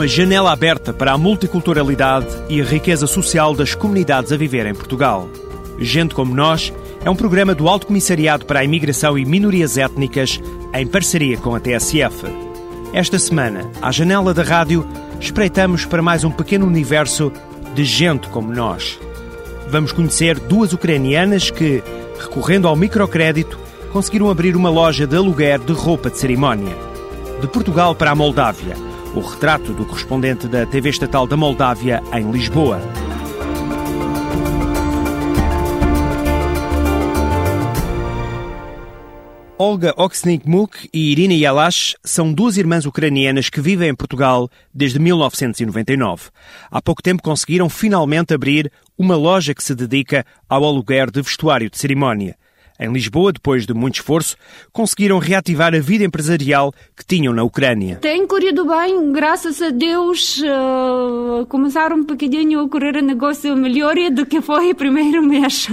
Uma janela aberta para a multiculturalidade e a riqueza social das comunidades a viver em Portugal. Gente como Nós é um programa do Alto Comissariado para a Imigração e Minorias Étnicas em parceria com a TSF. Esta semana, à janela da rádio, espreitamos para mais um pequeno universo de gente como nós. Vamos conhecer duas ucranianas que, recorrendo ao microcrédito, conseguiram abrir uma loja de aluguer de roupa de cerimónia. De Portugal para a Moldávia o retrato do correspondente da TV Estatal da Moldávia em Lisboa. Olga Oksnikmuk e Irina Yalash são duas irmãs ucranianas que vivem em Portugal desde 1999. Há pouco tempo conseguiram finalmente abrir uma loja que se dedica ao aluguer de vestuário de cerimónia. Em Lisboa, depois de muito esforço, conseguiram reativar a vida empresarial que tinham na Ucrânia. Tem corrido bem, graças a Deus. Uh, começaram um bocadinho a correr negócio melhor do que foi o primeiro mês.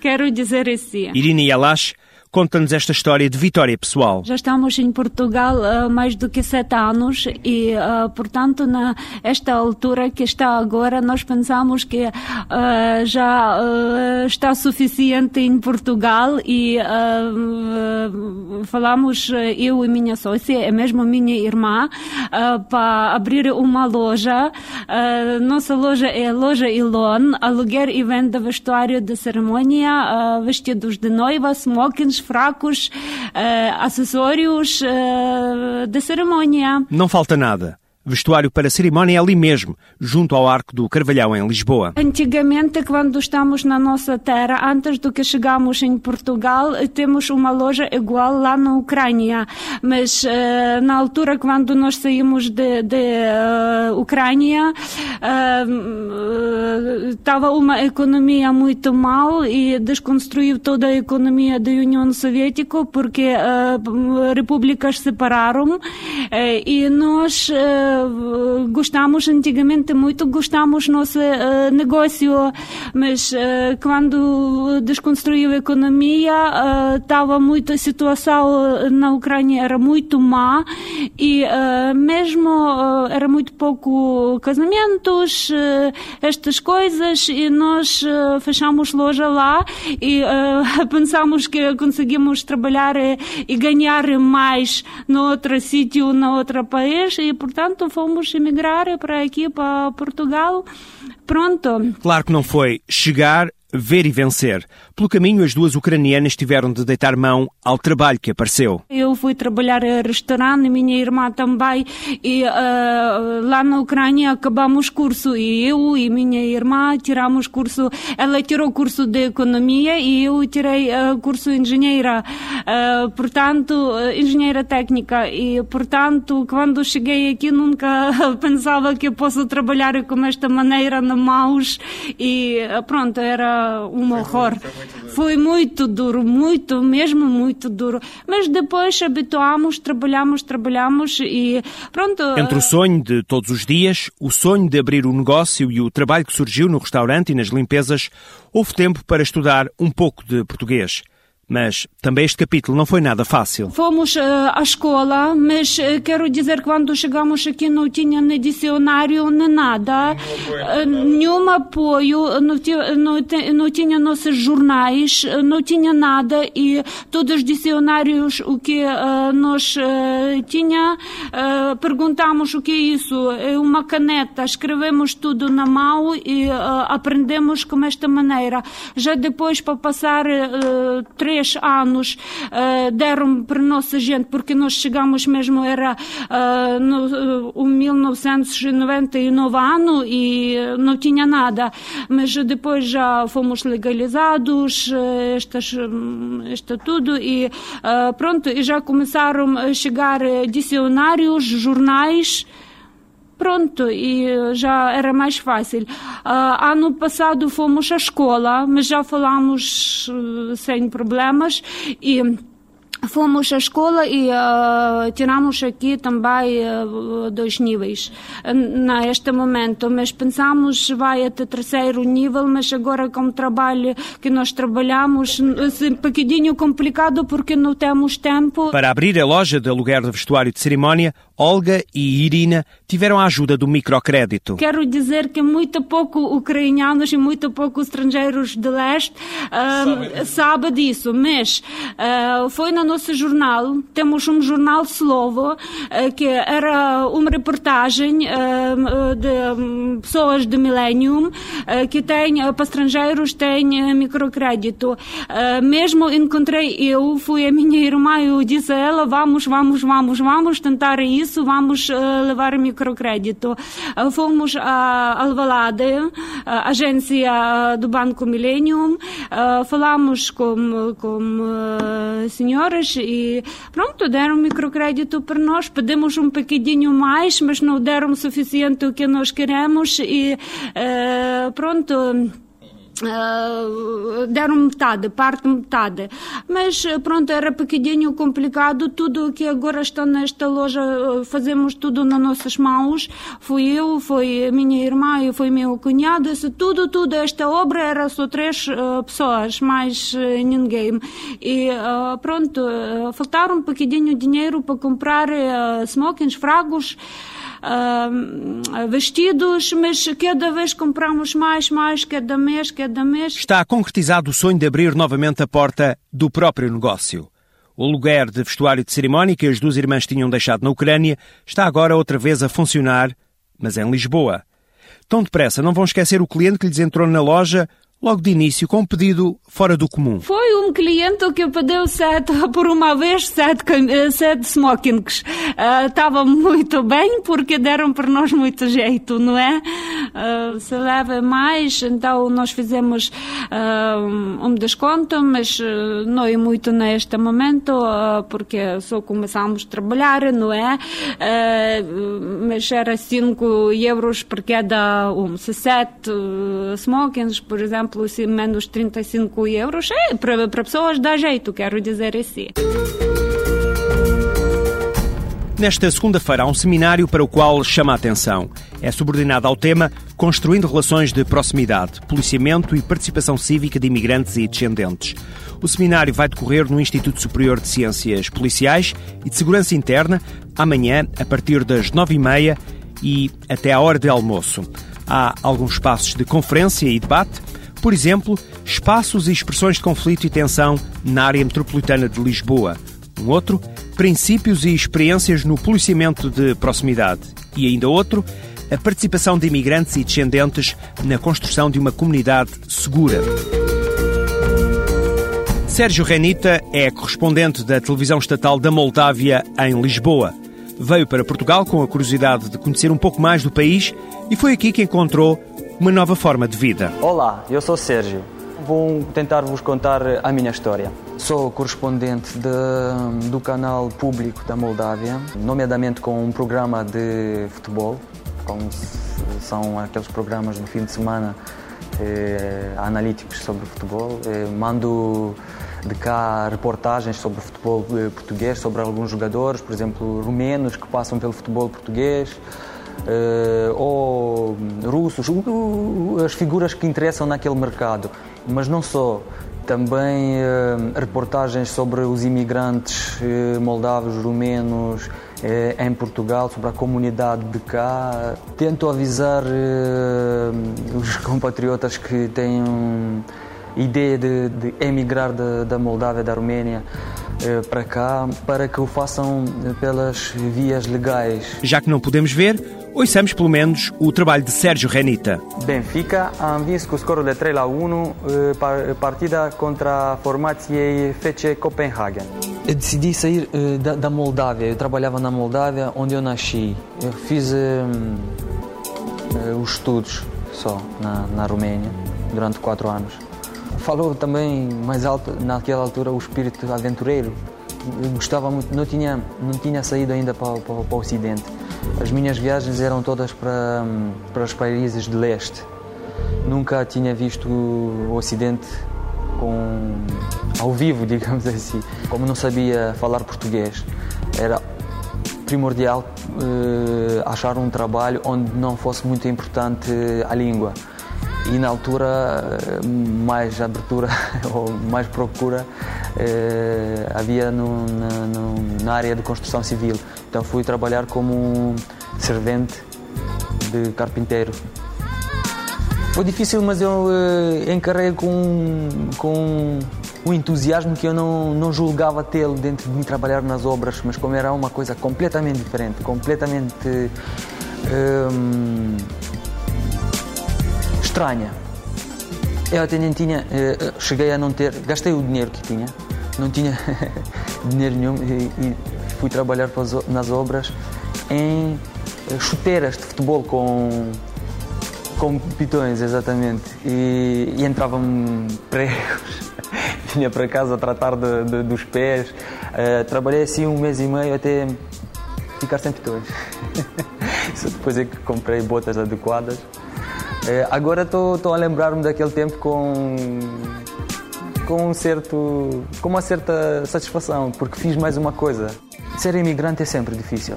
Quero dizer assim. Irina Yalash Conta-nos esta história de vitória pessoal. Já estamos em Portugal há mais do que sete anos e, uh, portanto, na esta altura que está agora, nós pensamos que uh, já está suficiente em Portugal e falamos, eu e minha sócia, é mesmo minha irmã, para abrir uma loja. nossa loja é loja Ilon, aluguer e venda vestuário de cerimônia, vestidos de noiva, smokings, fracos, uh, acessórios uh, de cerimônia. Não falta nada. Vestuário para cerimónia é ali mesmo, junto ao Arco do Carvalhão, em Lisboa. Antigamente, quando estamos na nossa terra, antes do que chegamos em Portugal, temos uma loja igual lá na Ucrânia. Mas uh, na altura, quando nós saímos de, de uh, Ucrânia, estava uh, uma economia muito mal e desconstruiu toda a economia da União Soviética porque repúblicas separaram e nós gostamos antigamente muito, gostamos nosso uh, negócio, mas uh, quando desconstruiu a economia, estava uh, muito, a situação na Ucrânia era muito má e mesmo era muito pouco casamentos, estas coisas, e nós fechamos loja lá e pensamos que conseguimos trabalhar e ganhar mais no outro sítio, no outro país e, portanto, fomos emigrar para aqui, para Portugal. Pronto. Claro que não foi chegar, ver e vencer. Pelo caminho, as duas ucranianas tiveram de deitar mão ao trabalho que apareceu. Eu fui trabalhar em restaurante, minha irmã também, e uh, lá na Ucrânia acabamos curso, e eu e minha irmã tiramos curso, ela tirou curso de economia e eu tirei uh, curso de engenheira, uh, portanto, engenheira técnica, e portanto, quando cheguei aqui nunca pensava que eu posso trabalhar com esta maneira na mãos, e pronto, era um horror. Foi muito duro, muito, mesmo muito duro. Mas depois habituámos, trabalhamos, trabalhamos e pronto. Entre o sonho de todos os dias, o sonho de abrir o negócio e o trabalho que surgiu no restaurante e nas limpezas, houve tempo para estudar um pouco de português. Mas também este capítulo não foi nada fácil. Fomos uh, à escola, mas uh, quero dizer que quando chegamos aqui não tinha nem dicionário nem nada, uh, nenhum apoio, não, não, não tinha nossos jornais, não tinha nada e todos os dicionários o que nós tinha, perguntamos o que é isso, é uma caneta, escrevemos tudo na mão e aprendemos com esta maneira. Já depois para passar três três anos deram para nossa gente, porque nós chegamos mesmo, era no, o 1999 ano e não tinha nada, mas depois já fomos legalizados, estas, esta tudo, e pronto, e já começaram a chegar dicionários, jornais, pronto, e já era mais fácil. Uh, ano passado fomos à escola, mas já falamos uh, sem problemas e Fomos à escola e uh, tiramos aqui também uh, dois níveis neste momento, mas pensamos vai até terceiro nível, mas agora com o trabalho que nós trabalhamos, um bocadinho complicado porque não temos tempo. Para abrir a loja de aluguer de vestuário de cerimónia, Olga e Irina tiveram a ajuda do microcrédito. Quero dizer que muito pouco ucranianos e muito pouco estrangeiros de leste uh, sabem disso, mas uh, foi no nosso jornal, temos um jornal slovo, uh, que era uma reportagem de um, pessoas de Millennium que tem, para estrangeiros, tem microcrédito. mesmo encontrei eu, fui a minha irmã e eu disse a ela, vamos, vamos, vamos, vamos tentar isso isso vamos uh, levar microcrédito. Uh, fomos a Alvalade, a agência do Banco Millennium, falamos com, com senhoras e pronto, deram microcrédito para nós, pedimos um pouquinho mais, mas não deram o suficiente o que nós queremos e pronto, Uh, deram metade, parte metade. Mas pronto, era pequenininho, complicado. Tudo que agora está nesta loja, fazemos tudo nas nossas mãos. Fui eu, foi minha irmã e foi meu cunhado. Tudo, tudo. Esta obra era só três uh, pessoas, mais uh, ninguém. E pronto, faltaram um pequenininho dinheiro para comprar smokings, fragos uh, vestidos, mas cada vez compramos mais, mais, cada mês, cada mês. Está concretizado o sonho de abrir novamente a porta do próprio negócio. O aluguer de vestuário de cerimónia que as duas irmãs tinham deixado na Ucrânia está agora outra vez a funcionar, mas em Lisboa. Tão depressa não vão esquecer o cliente que lhes entrou na loja logo de início com um pedido fora do comum. Foi um cliente que pediu sete, por uma vez, sete, eh, sete smokings. Uh, estava muito bem porque deram para nós muito jeito, não é? Uh, se leva mais, então nós fizemos uh, um desconto, mas não é muito neste momento porque só começamos a trabalhar, não é? mas era 5 euros por cada um. Se sete smokings, por exemplo, exemplo, se menos 35 euros, é, para pessoas dá jeito, quero dizer assim. Nesta segunda-feira há um seminário para o qual chama a atenção. É subordinado ao tema Construindo Relações de Proximidade, Policiamento e Participação Cívica de Imigrantes e Descendentes. O seminário vai decorrer no Instituto Superior de Ciências Policiais e de Segurança Interna, amanhã, a partir das nove e meia e até à hora de almoço. Há alguns espaços de conferência e debate por exemplo, espaços e expressões de conflito e tensão na área metropolitana de Lisboa. Um outro, princípios e experiências no policiamento de proximidade. E ainda outro, a participação de imigrantes e descendentes na construção de uma comunidade segura. Sérgio Renita é correspondente da televisão estatal da Moldávia em Lisboa. Veio para Portugal com a curiosidade de conhecer um pouco mais do país e foi aqui que encontrou uma nova forma de vida. Olá, eu sou Sérgio. Vou tentar vos contar a minha história. Sou correspondente de, do canal público da Moldávia, nomeadamente com um programa de futebol, como são aqueles programas no fim de semana eh, analíticos sobre futebol. Eh, mando de cá reportagens sobre o futebol eh, português, sobre alguns jogadores, por exemplo, rumenos que passam pelo futebol português ou russos, as figuras que interessam naquele mercado. Mas não só. Também uh, reportagens sobre os imigrantes uh, moldavos, rumenos em Portugal, sobre a comunidade de cá. Tento avisar os compatriotas que têm ideia de, de emigrar da, da Moldávia, da Roménia, eh, para cá, para que o façam pelas vias legais. Já que não podemos ver, ouçamos pelo menos o trabalho de Sérgio Renita. Benfica a învins cu scorul de 3 la 1 partida contra a formației FC Copenhagen. Eu decidi sair da, da Moldávia. Eu trabalhava na Moldávia, onde eu nasci. Eu fiz um, os estudos só na, na Romênia durante quatro anos. Falou também mais alto naquela altura o espírito aventureiro. Eu gostava muito, não tinha não tinha saído ainda para, para, para o Ocidente. As minhas viagens eram todas para para os países de leste. Nunca tinha visto o Ocidente com ao vivo, digamos assim. Como não sabia falar português, era primordial uh, achar um trabalho onde não fosse muito importante a língua. E na altura, mais abertura ou mais procura uh, havia no, na, no, na área de construção civil. Então fui trabalhar como servente de carpinteiro. Foi difícil, mas eu uh, encarei com, com um entusiasmo que eu não, não julgava tê-lo dentro de mim trabalhar nas obras, mas como era uma coisa completamente diferente, completamente hum, estranha. Eu até nem tinha, eh, cheguei a não ter, gastei o dinheiro que tinha, não tinha dinheiro nenhum e, fui trabalhar nas obras em eh, chuteiras de futebol com com pitões, exatamente. E, e entravam pregos vinha para casa a tratar de, de, dos pés. Trabalhei assim um mês e meio até ficar sem pitões. Depois é que comprei botas adequadas. Uh, agora estou a lembrar-me daquele tempo com com um certo com uma certa satisfação porque fiz mais uma coisa. Ser imigrante é sempre difícil.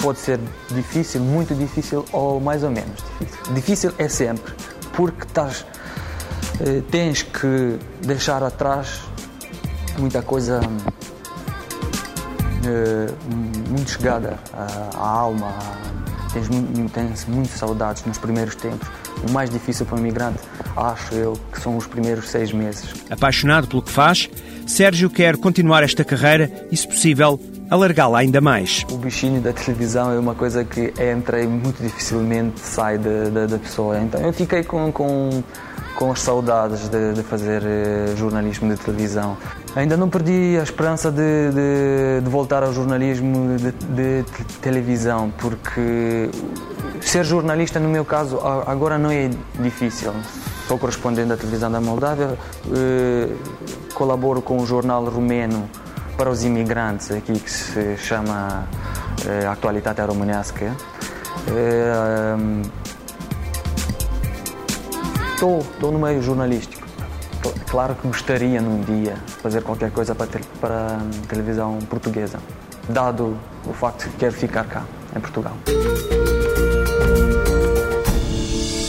Pode ser difícil, muito difícil ou mais ou menos difícil. Difícil é sempre porque estás eh, tens que deixar atrás muita coisa eh, muito chegada à alma. Tens, tens muito saudades nos primeiros tempos. O mais difícil para um imigrante, acho eu, que são os primeiros seis meses. Apaixonado pelo que faz, Sérgio quer continuar esta carreira e, se possível, alargá-la ainda mais. O bichinho da televisão é uma coisa que entra e muito dificilmente sai da, da, da pessoa. Então eu fiquei com, com com as saudades de, de fazer eh, jornalismo de televisão. Ainda não perdi a esperança de, de, de voltar ao jornalismo de, de, televisão, porque ser jornalista, no meu caso, agora não é difícil. Sou correspondente da televisão da Moldávia, eh, colaboro com o jornal rumeno para os imigrantes, aqui que se chama eh, Actualitatea Românească. Estou, estou no meio jornalístico. Claro que gostaria num dia fazer qualquer coisa para, para a televisão portuguesa, dado o facto que quero ficar cá, em Portugal.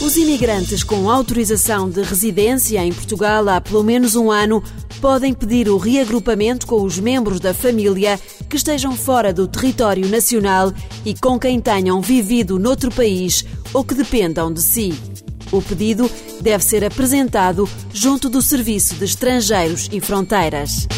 Os imigrantes com autorização de residência em Portugal há pelo menos um ano podem pedir o reagrupamento com os membros da família que estejam fora do território nacional e com quem tenham vivido noutro país ou que dependam de si. O pedido deve ser apresentado junto do Serviço de Estrangeiros e Fronteiras.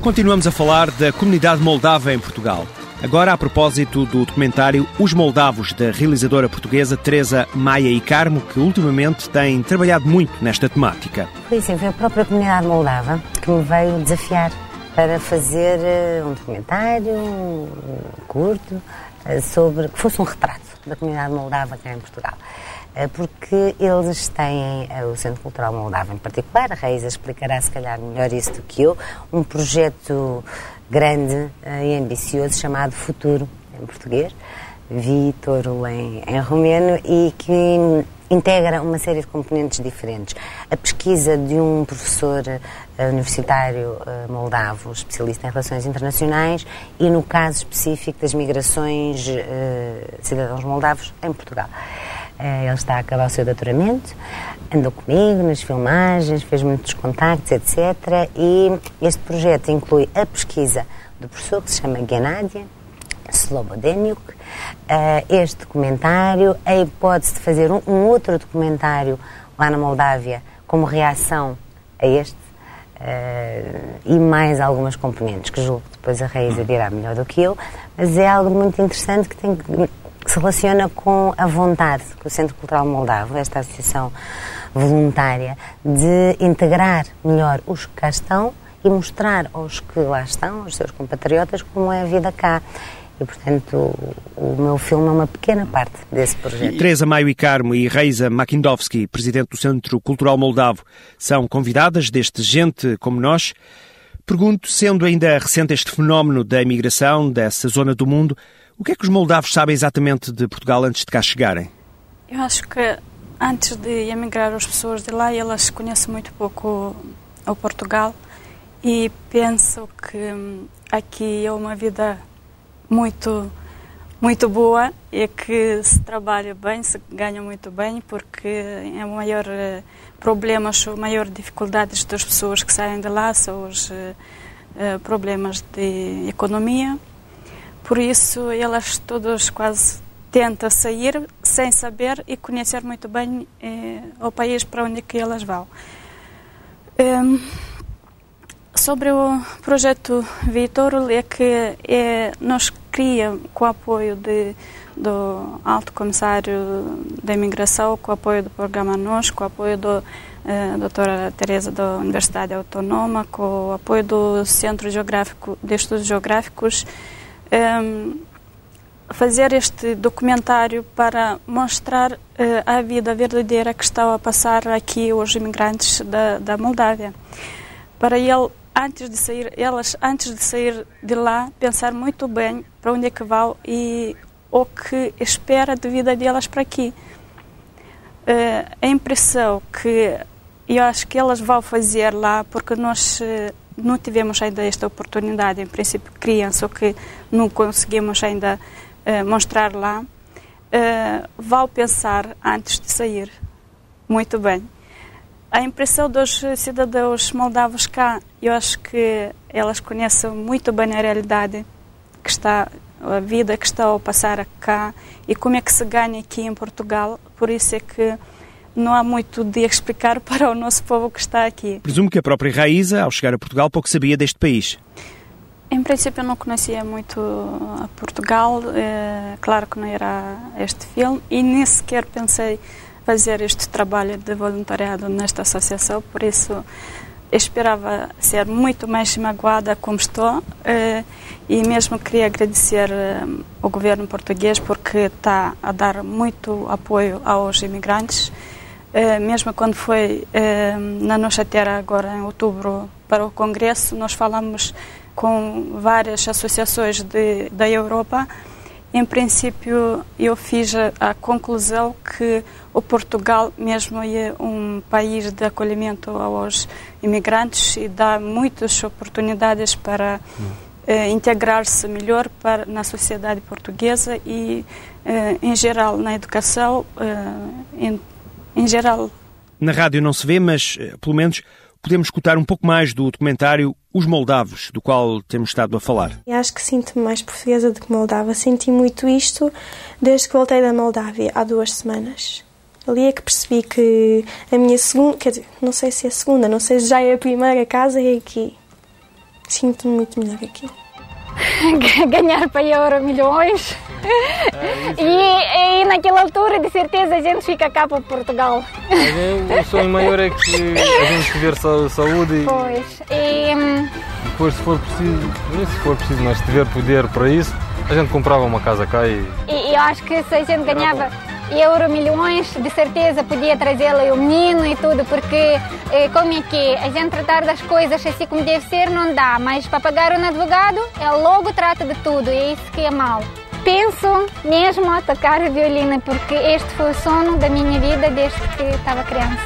Continuamos a falar da comunidade moldava em Portugal. Agora, a propósito do documentário Os Moldavos, da realizadora portuguesa Teresa Maia e Carmo, que ultimamente tem trabalhado muito nesta temática. Foi sim, foi a própria comunidade moldava que me veio desafiar para fazer eh, um documentário um curto eh, sobre que fosse um retrato da comunidade moldava cá em Portugal. Eh, porque eles têm, eh, o Centro Cultural Moldava em particular, a Reisa explicará se calhar melhor isso do que eu, um projeto grande e ambicioso chamado Futuro, em português, Vitor em, em romeno, e que integra uma série de componentes diferentes. A pesquisa de um professor uh, universitário uh, moldavo, especialista em relações internacionais, e no caso específico das migrações uh, cidadãos moldavos em Portugal. ele está a acabar o seu doutoramento, andou comigo nas filmagens, fez muitos contactos, etc. E este projeto inclui a pesquisa do professor que se chama Genadia Slobodeniuk, uh, este documentário, a hipótese de fazer um, outro documentário lá na Moldávia como reação a este uh, e mais algumas componentes que julgo que depois a Raíza dirá melhor do que eu, mas é algo muito interessante que, tem, que se relaciona com a vontade que o Centro Cultural Moldavo, esta associação voluntária, de integrar melhor os que cá estão e mostrar aos que lá estão, aos seus compatriotas, como é a vida cá. E, portanto, o, meu filme é uma pequena parte desse projeto. Teresa Maio e Carmo e Reisa Makindowski, presidente do Centro Cultural Moldavo, são convidadas deste Gente Como Nós. Pergunto, sendo ainda recente este fenómeno da imigração dessa zona do mundo, o que é que os moldavos sabem exatamente de Portugal antes de cá chegarem? Eu acho que antes de emigrar as pessoas de lá, elas conhecem muito pouco o Portugal e penso que hum, aqui é uma vida muito muito boa e que se trabalha bem, se ganha muito bem, porque é o maior uh, problema, as maiores dificuldades das pessoas que saem de lá são os uh, uh, problemas de economia. Por isso, elas todas quase tentam sair sem saber e conhecer muito bem o país para onde é que elas vão. Um, sobre o projeto Vitor, é que é, nós cria com o apoio de, do Alto Comissário da Imigração, com o apoio do programa NOS, com o apoio da eh, doutora Teresa da Universidade Autónoma, com o apoio do Centro Geográfico de Estudos Geográficos, eh, fazer este documentário para mostrar eh, a vida verdadeira que estão a passar aqui os imigrantes da, da Moldávia. Para ele antes de sair, elas antes de sair de lá, pensar muito bem para onde é que vão e o que espera de vida delas para aqui. Uh, a impressão que eu acho que elas vão fazer lá, porque nós uh, não tivemos ainda esta oportunidade, em princípio, criança, que não conseguimos ainda uh, mostrar lá, uh, vão pensar antes de sair. Muito bem. A impressão dos cidadãos moldavos cá, eu acho que elas conhecem muito bem a realidade que está, a vida que está a passar cá e como é que se ganha aqui em Portugal. Por isso é que não há muito de explicar para o nosso povo que está aqui. Presumo que a própria Raíza, ao chegar a Portugal, pouco sabia deste país. Em princípio, não conhecia muito a Portugal. É, claro que não era este filme e nem sequer pensei fazer este trabalho de voluntariado nesta associação, por isso esperava ser muito mais magoada como estou eh, e mesmo queria agradecer eh, ao governo português porque está a dar muito apoio aos imigrantes. Mesmo quando foi na nossa terra agora em outubro para o congresso, nós falamos com várias associações de, da Europa em princípio, eu fiz a, conclusão que o Portugal mesmo é um país de acolhimento aos imigrantes e dá muitas oportunidades para eh, integrar-se melhor para, na sociedade portuguesa e, eh, em geral, na educação, eh, em, em geral. Na rádio não se vê, mas, eh, pelo menos, podemos escutar um pouco mais do documentário Os Moldavos, do qual temos estado a falar. Eu acho que sinto-me mais portuguesa do que moldava. Senti muito isto desde que voltei da Moldávia, há duas semanas. Ali é que percebi que a minha segunda, quer dizer, não sei se é a segunda, não sei se já é a primeira casa, é aqui. Sinto-me muito melhor aqui. Ganhar para euro milhões. E, e naquela altura, de certeza, a gente fica cá para Portugal. o sonho maior é que a gente tiver saúde. Pois. E, depois, se for preciso, se for preciso, mas se tiver poder para isso, a gente comprava uma casa cá e. E eu acho que se a gente ganhava euro milhões, de certeza podia trazê-la o menino e tudo, porque eh, como é que a gente tratar das coisas assim como deve ser não dá, mas para pagar um advogado, ele logo trata de tudo e é isso que é mal. Penso mesmo a tocar violino, porque este foi o sono da minha vida desde que estava criança.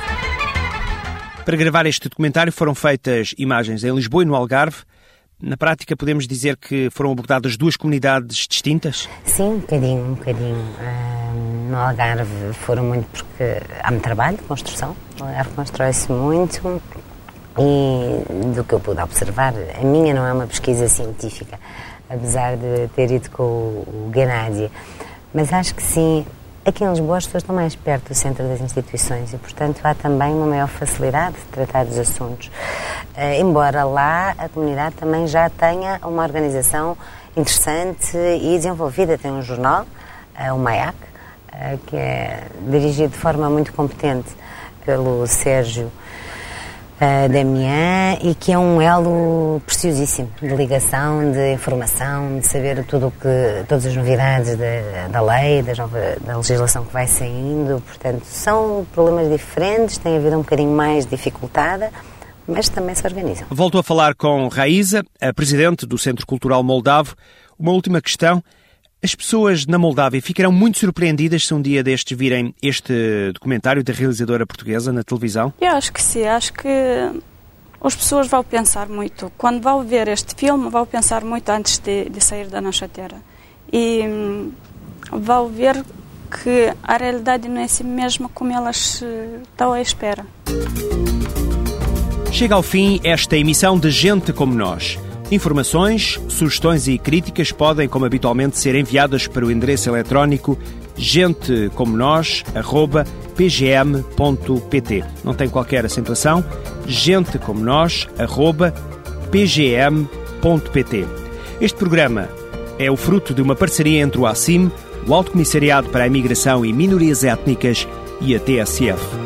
Para gravar este documentário foram feitas imagens em Lisboa e no Algarve. Na prática, podemos dizer que foram abordadas duas comunidades distintas? Sim, um bocadinho, um bocadinho. Uh, no Algarve foram muito porque há muito trabalho de construção. O Algarve constrói-se muito e do que eu pude observar, a minha não é uma pesquisa científica, apesar de ter ido com o, Gennady, mas acho que sim, Aqui em Lisboa as pessoas estão mais perto do centro das instituições e, portanto, há também uma maior facilidade de tratar dos assuntos. Uh, embora lá a comunidade também já tenha uma organização interessante e desenvolvida. Tem um jornal, uh, o MAIAC, uh, que é dirigido de forma muito competente pelo Sérgio uh, Damián e que é um elo preciosíssimo de ligação, de informação, de saber tudo o que, todas as novidades da, da lei, da, nova, da legislação que vai saindo. Portanto, são problemas diferentes, têm a vida um bocadinho mais dificultada mas também se organizam. Volto a falar com Raíza, a presidente do Centro Cultural Moldavo. Uma última questão. As pessoas na Moldávia ficarão muito surpreendidas se um dia destes virem este documentário da realizadora portuguesa na televisão? Eu acho que sim, acho que as pessoas vão pensar muito. Quando vão ver este filme, vão pensar muito antes de, de sair da nossa terra. E hum, vão ver que a realidade não é assim mesmo como elas eh, estão à espera. Chega ao fim esta emissão de Gente Como Nós. Informações, sugestões e críticas podem, como habitualmente, ser enviadas para o endereço eletrónico gentecomonos@pgm.pt. Não tem qualquer acentuação. gentecomonos@pgm.pt. Este programa é o fruto de uma parceria entre o ACIM, o Alto Comissariado para a Imigração e Minorias Étnicas e a TSF.